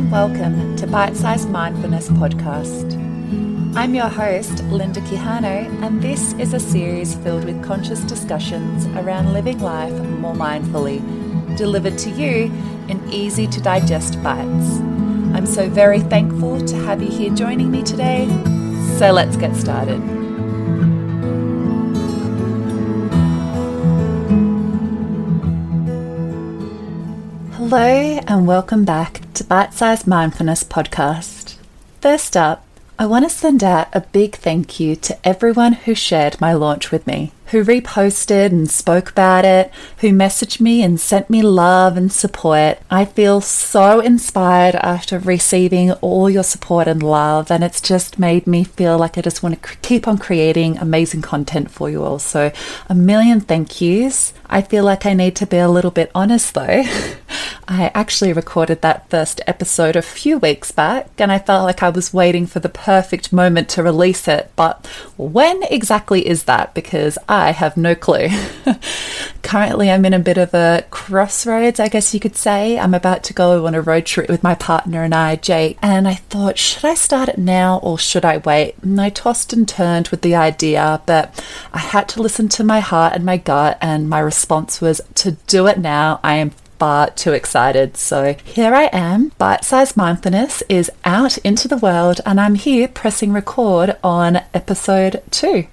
and welcome to Bite Size Mindfulness Podcast. I'm your host, Linda Quijano, and this is a series filled with conscious discussions around living life more mindfully, delivered to you in easy to digest bites. I'm so very thankful to have you here joining me today, so let's get started. Hello, and welcome back to Bite Size Mindfulness Podcast. First up, I want to send out a big thank you to everyone who shared my launch with me who reposted and spoke about it, who messaged me and sent me love and support. I feel so inspired after receiving all your support and love, and it's just made me feel like I just want to keep on creating amazing content for you all. So, a million thank yous. I feel like I need to be a little bit honest though. I actually recorded that first episode a few weeks back and I felt like I was waiting for the perfect moment to release it. But when exactly is that? Because I have no clue. Currently, I'm in a bit of a crossroads, I guess you could say. I'm about to go on a road trip with my partner and I, Jake, and I thought, should I start it now or should I wait? And I tossed and turned with the idea, but I had to listen to my heart and my gut, and my response was to do it now. I am far too excited. So here I am. Bite Size Mindfulness is out into the world, and I'm here pressing record on episode two.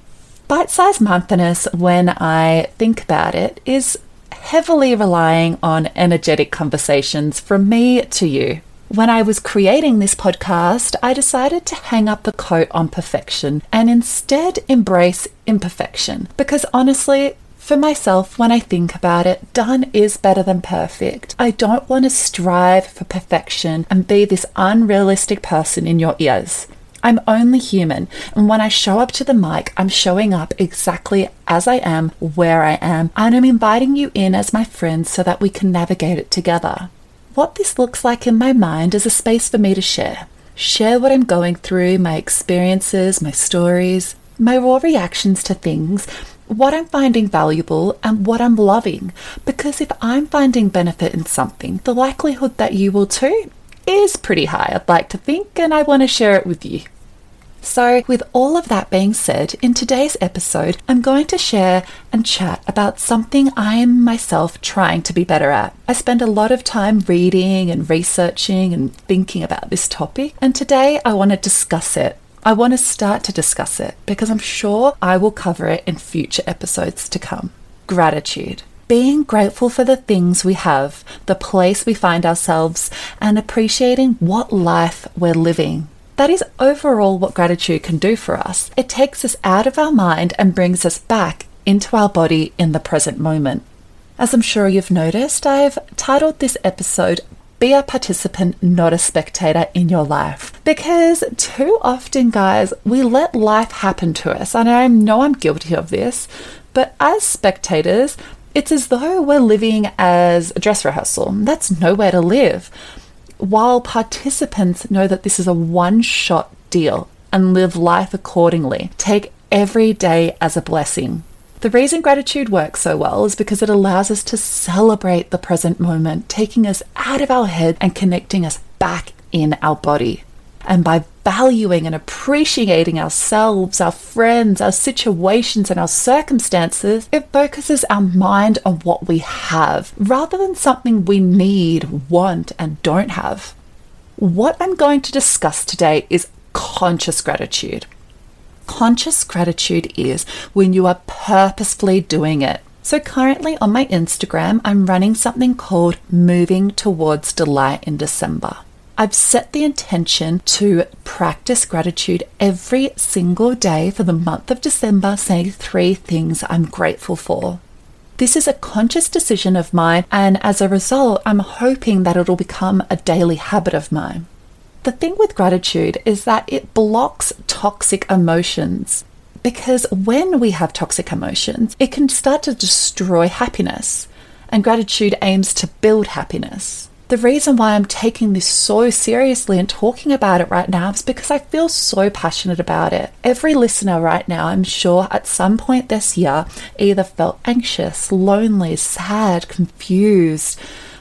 Bite Size Mindfulness, when I think about it, is heavily relying on energetic conversations from me to you. When I was creating this podcast, I decided to hang up the coat on perfection and instead embrace imperfection because honestly, for myself, when I think about it, done is better than perfect. I don't want to strive for perfection and be this unrealistic person in your ears. I'm only human, and when I show up to the mic, I'm showing up exactly as I am, where I am, and I'm inviting you in as my friend so that we can navigate it together. What this looks like in my mind is a space for me to share. Share what I'm going through, my experiences, my stories, my raw reactions to things, what I'm finding valuable and what I'm loving. Because if I'm finding benefit in something, the likelihood that you will too is pretty high, I'd like to think, and I want to share it with you. So, with all of that being said, in today's episode, I'm going to share and chat about something I am myself trying to be better at. I spend a lot of time reading and researching and thinking about this topic, and today I want to discuss it I want to start to discuss it because I'm sure I will cover it in future episodes to come. Gratitude. Being grateful for the things we have, the place we find ourselves, and appreciating what life we're living. That is overall what gratitude can do for us. It takes us out of our mind and brings us back into our body in the present moment. As I'm sure you've noticed, I've titled this episode be a participant, not a spectator in your life. Because too often, guys, we let life happen to us. And I know I'm guilty of this, but as spectators, it's as though we're living as a dress rehearsal. That's nowhere to live. While participants know that this is a one shot deal and live life accordingly, take every day as a blessing. The reason gratitude works so well is because it allows us to celebrate the present moment, taking us out of our head and connecting us back in our body. And by valuing and appreciating ourselves, our friends, our situations, and our circumstances, it focuses our mind on what we have rather than something we need, want, and don't have. What I'm going to discuss today is conscious gratitude. Conscious gratitude is when you are purposefully doing it. So, currently on my Instagram, I'm running something called Moving Towards Delight in December. I've set the intention to practice gratitude every single day for the month of December, saying three things I'm grateful for. This is a conscious decision of mine, and as a result, I'm hoping that it'll become a daily habit of mine. The thing with gratitude is that it blocks toxic emotions. Because when we have toxic emotions, it can start to destroy happiness. And gratitude aims to build happiness. The reason why I'm taking this so seriously and talking about it right now is because I feel so passionate about it. Every listener right now, I'm sure at some point this year, either felt anxious, lonely, sad, confused,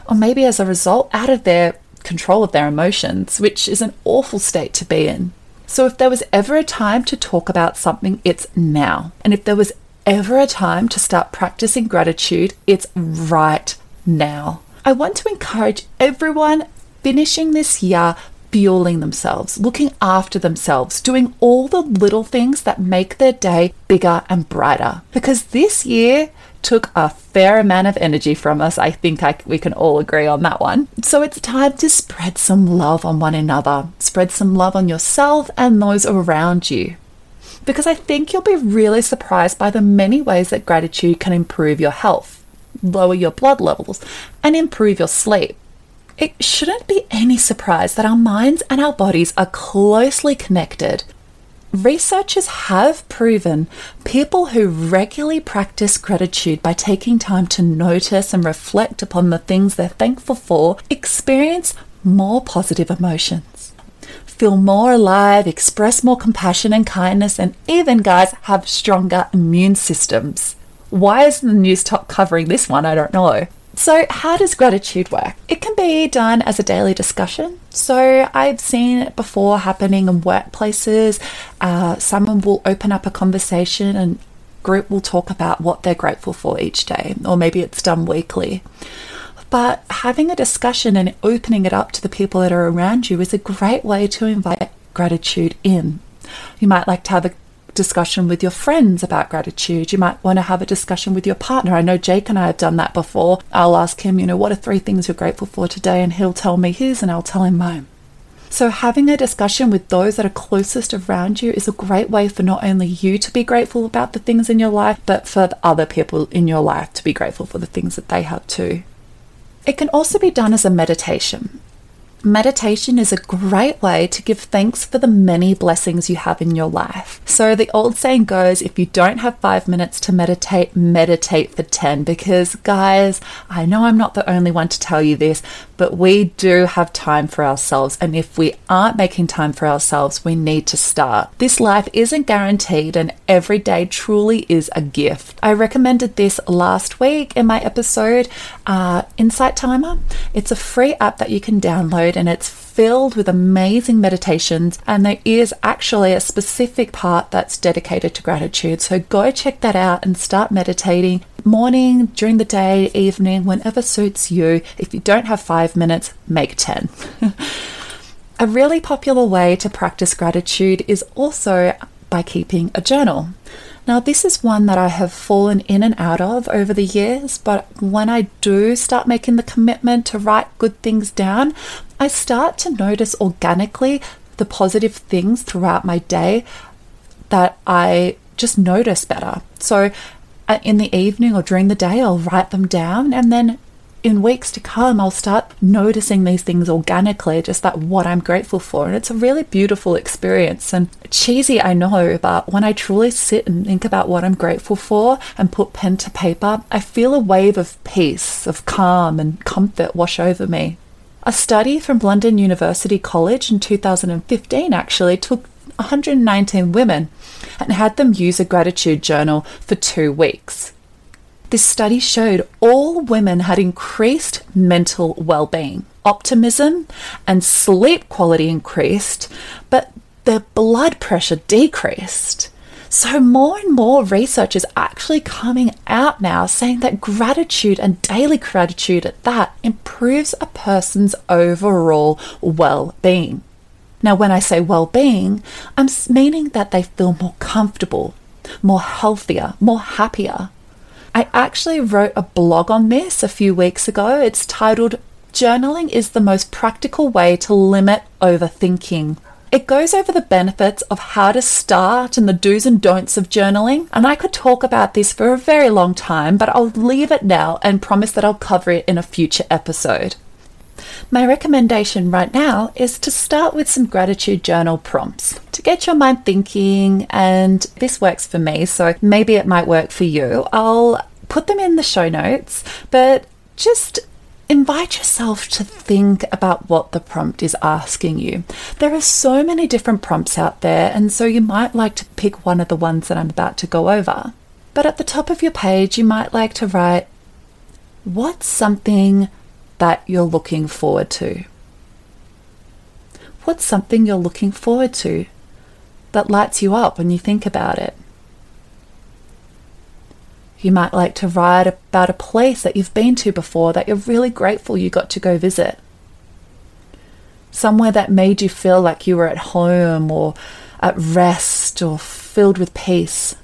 or maybe as a result, out of their control of their emotions, which is an awful state to be in. So, if there was ever a time to talk about something, it's now. And if there was ever a time to start practicing gratitude, it's right now. I want to encourage everyone finishing this year fueling themselves, looking after themselves, doing all the little things that make their day bigger and brighter. Because this year took a fair amount of energy from us. I think I, we can all agree on that one. So it's time to spread some love on one another, spread some love on yourself and those around you. Because I think you'll be really surprised by the many ways that gratitude can improve your health, lower your blood levels, and improve your sleep. It shouldn't be any surprise that our minds and our bodies are closely connected. Researchers have proven people who regularly practice gratitude by taking time to notice and reflect upon the things they're thankful for experience more positive emotions, feel more alive, express more compassion and kindness, and even, guys, have stronger immune systems. Why is the news top covering this one? I don't know. So, how does gratitude work? It can be done as a daily discussion. So, I've seen it before happening in workplaces. Uh, someone will open up a conversation and group will talk about what they're grateful for each day, or maybe it's done weekly. But having a discussion and opening it up to the people that are around you is a great way to invite gratitude in. You might like to have a discussion with your friends about gratitude. You might want to have a discussion with your partner. I know Jake and I have done that before. I'll ask him, you know, what are three things you're grateful for today? And he'll tell me his and I'll tell him mine. So, having a discussion with those that are closest around you is a great way for not only you to be grateful about the things in your life, but for the other people in your life to be grateful for the things that they have too. It can also be done as a meditation. Meditation is a great way to give thanks for the many blessings you have in your life. So, the old saying goes if you don't have five minutes to meditate, meditate for 10. Because, guys, I know I'm not the only one to tell you this, but we do have time for ourselves. And if we aren't making time for ourselves, we need to start. This life isn't guaranteed, and every day truly is a gift. I recommended this last week in my episode, uh, Insight Timer. It's a free app that you can download and it's filled with amazing meditations. And there is actually a specific part that's dedicated to gratitude. So go check that out and start meditating morning, during the day, evening, whenever suits you. If you don't have five minutes, make 10. a really popular way to practice gratitude is also by keeping a journal. Now, this is one that I have fallen in and out of over the years, but when I do start making the commitment to write good things down, I start to notice organically the positive things throughout my day that I just notice better. So, uh, in the evening or during the day, I'll write them down and then in weeks to come, I'll start noticing these things organically, just that what I'm grateful for. And it's a really beautiful experience. And cheesy, I know, but when I truly sit and think about what I'm grateful for and put pen to paper, I feel a wave of peace, of calm and comfort wash over me. A study from London University College in 2015 actually took 119 women and had them use a gratitude journal for two weeks. This study showed all women had increased mental well being, optimism, and sleep quality increased, but their blood pressure decreased. So, more and more research is actually coming out now saying that gratitude and daily gratitude at that improves a person's overall well being. Now, when I say well being, I'm meaning that they feel more comfortable, more healthier, more happier. I actually wrote a blog on this a few weeks ago. It's titled Journaling is the most practical way to limit overthinking. It goes over the benefits of how to start and the do's and don'ts of journaling. And I could talk about this for a very long time, but I'll leave it now and promise that I'll cover it in a future episode. My recommendation right now is to start with some gratitude journal prompts to get your mind thinking, and this works for me, so maybe it might work for you. I'll put them in the show notes, but just invite yourself to think about what the prompt is asking you. There are so many different prompts out there, and so you might like to pick one of the ones that I'm about to go over. But at the top of your page, you might like to write, What's something that you're looking forward to? What's something you're looking forward to that lights you up when you think about it? You might like to write about a place that you've been to before that you're really grateful you got to go visit. Somewhere that made you feel like you were at home or at rest or filled with peace.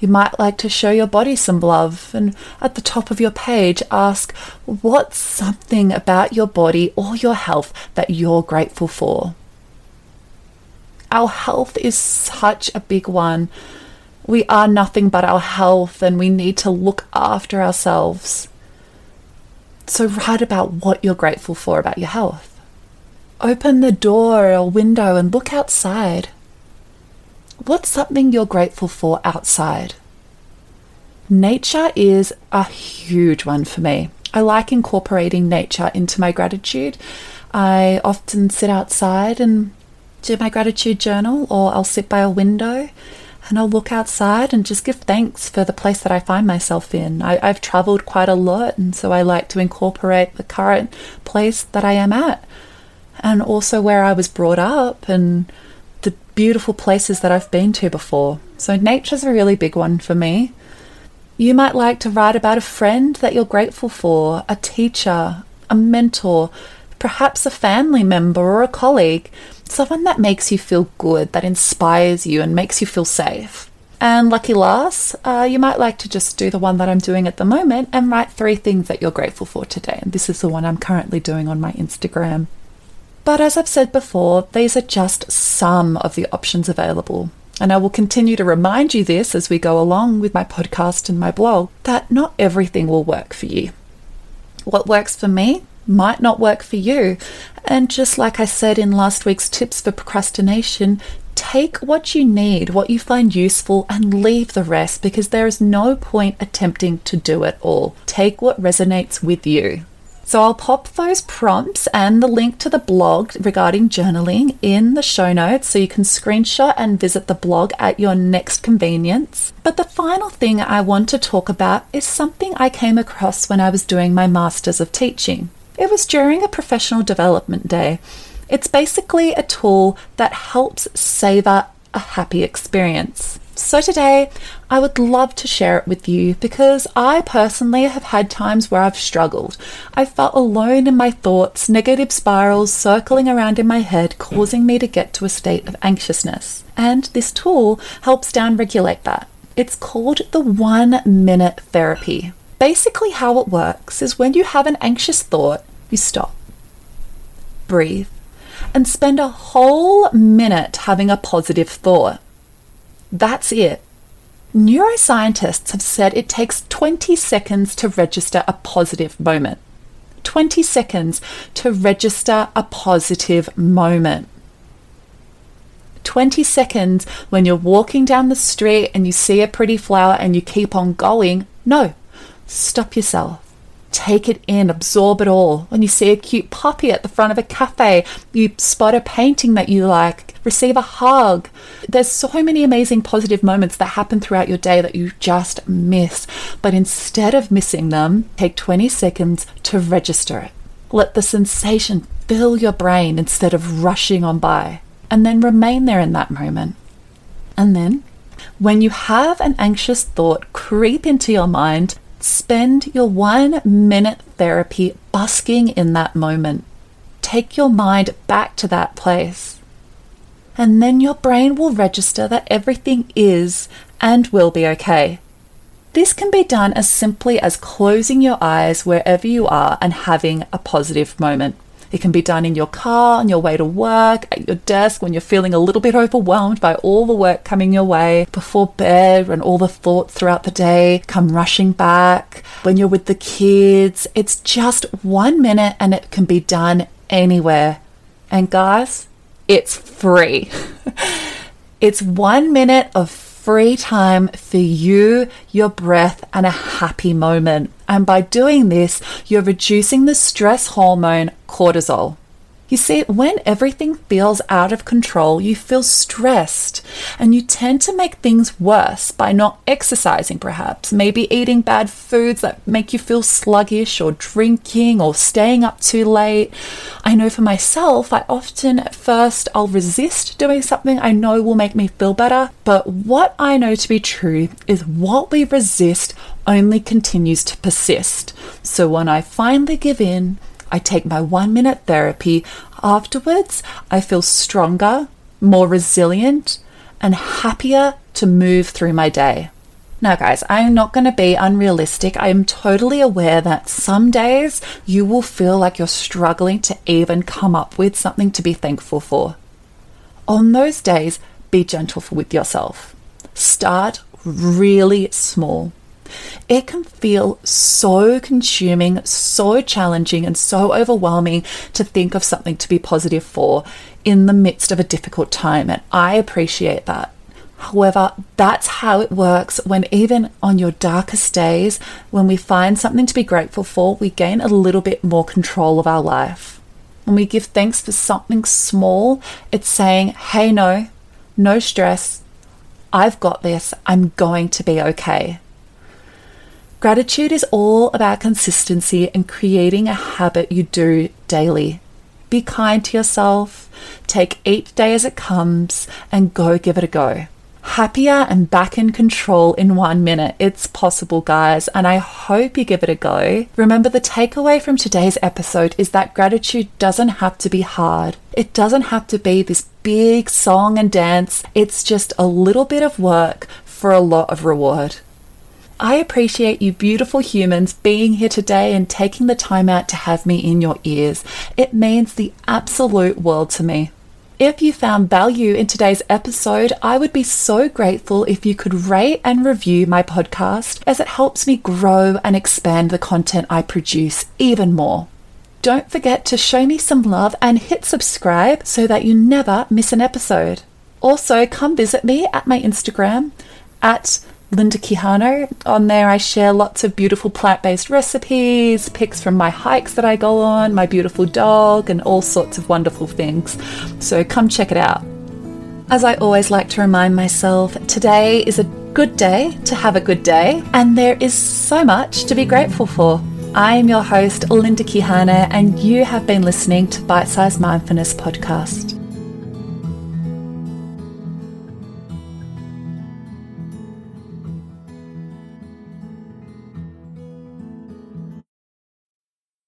You might like to show your body some love and at the top of your page ask what's something about your body or your health that you're grateful for. Our health is such a big one. We are nothing but our health and we need to look after ourselves. So, write about what you're grateful for about your health. Open the door or window and look outside. What's something you're grateful for outside? Nature is a huge one for me. I like incorporating nature into my gratitude. I often sit outside and do my gratitude journal, or I'll sit by a window and I'll look outside and just give thanks for the place that I find myself in. I, have traveled quite a lot, and so I like to incorporate the current place that I am at and also where I was brought up and the beautiful places that I've been to before. So, nature's a really big one for me. You might like to write about a friend that you're grateful for, a teacher, a mentor, perhaps a family member or a colleague someone that makes you feel good, that inspires you and makes you feel safe. And lucky last, uh, you might like to just do the one that I'm doing at the moment and write three things that you're grateful for today. And this is the one I'm currently doing on my Instagram. But as I've said before, these are just some of the options available. And I will continue to remind you this as we go along with my podcast and my blog that not everything will work for you. What works for me might not work for you. And just like I said in last week's tips for procrastination, take what you need, what you find useful, and leave the rest because there is no point attempting to do it all. Take what resonates with you. So I'll pop those prompts and the link to the blog regarding journaling in the show notes so you can screenshot and visit the blog at your next convenience. But the final thing I want to talk about is something I came across when I was doing my Masters of Teaching. It was during a professional development day. It's basically a tool that helps savor a happy experience. So, today I would love to share it with you because I personally have had times where I've struggled. I felt alone in my thoughts, negative spirals circling around in my head, causing me to get to a state of anxiousness. And this tool helps downregulate that. It's called the one minute therapy. Basically, how it works is when you have an anxious thought, you stop, breathe, and spend a whole minute having a positive thought. That's it. Neuroscientists have said it takes 20 seconds to register a positive moment. 20 seconds to register a positive moment. 20 seconds when you're walking down the street and you see a pretty flower and you keep on going. No, stop yourself take it in, absorb it all. When you see a cute puppy at the front of a cafe, you spot a painting that you like, receive a hug. There's so many amazing positive moments that happen throughout your day that you just miss. But instead of missing them, take 20 seconds to register it. Let the sensation fill your brain instead of rushing on by. And then remain there in that moment. And then, when you have an anxious thought creep into your mind, Spend your one minute therapy busking in that moment. Take your mind back to that place. And then your brain will register that everything is and will be okay. This can be done as simply as closing your eyes wherever you are and having a positive moment. It can be done in your car, on your way to work, at your desk when you're feeling a little bit overwhelmed by all the work coming your way, before bed when all the thoughts throughout the day come rushing back, when you're with the kids. It's just one minute and it can be done anywhere. And guys, it's free. it's one minute of free time for you, your breath, and a happy moment. And by doing this, you're reducing the stress hormone cortisol. You see, when everything feels out of control, you feel stressed and you tend to make things worse by not exercising, perhaps, maybe eating bad foods that make you feel sluggish, or drinking, or staying up too late. I know for myself, I often at first I'll resist doing something I know will make me feel better, but what I know to be true is what we resist only continues to persist. So when I finally give in, I take my one minute therapy. Afterwards, I feel stronger, more resilient, and happier to move through my day. Now, guys, I am not going to be unrealistic. I am totally aware that some days you will feel like you're struggling to even come up with something to be thankful for. On those days, be gentle with yourself. Start really small. It can feel so consuming, so challenging, and so overwhelming to think of something to be positive for in the midst of a difficult time. And I appreciate that. However, that's how it works when, even on your darkest days, when we find something to be grateful for, we gain a little bit more control of our life. When we give thanks for something small, it's saying, hey, no, no stress. I've got this. I'm going to be okay. Gratitude is all about consistency and creating a habit you do daily. Be kind to yourself, take each day as it comes, and go give it a go. Happier and back in control in one minute. It's possible, guys, and I hope you give it a go. Remember, the takeaway from today's episode is that gratitude doesn't have to be hard. It doesn't have to be this big song and dance. It's just a little bit of work for a lot of reward. I appreciate you beautiful humans being here today and taking the time out to have me in your ears. It means the absolute world to me. If you found value in today's episode, I would be so grateful if you could rate and review my podcast as it helps me grow and expand the content I produce even more. Don't forget to show me some love and hit subscribe so that you never miss an episode. Also, come visit me at my Instagram at Linda Quijano. On there, I share lots of beautiful plant based recipes, pics from my hikes that I go on, my beautiful dog, and all sorts of wonderful things. So come check it out. As I always like to remind myself, today is a good day to have a good day, and there is so much to be grateful for. I am your host, Linda Quijano, and you have been listening to Bite Size Mindfulness Podcast.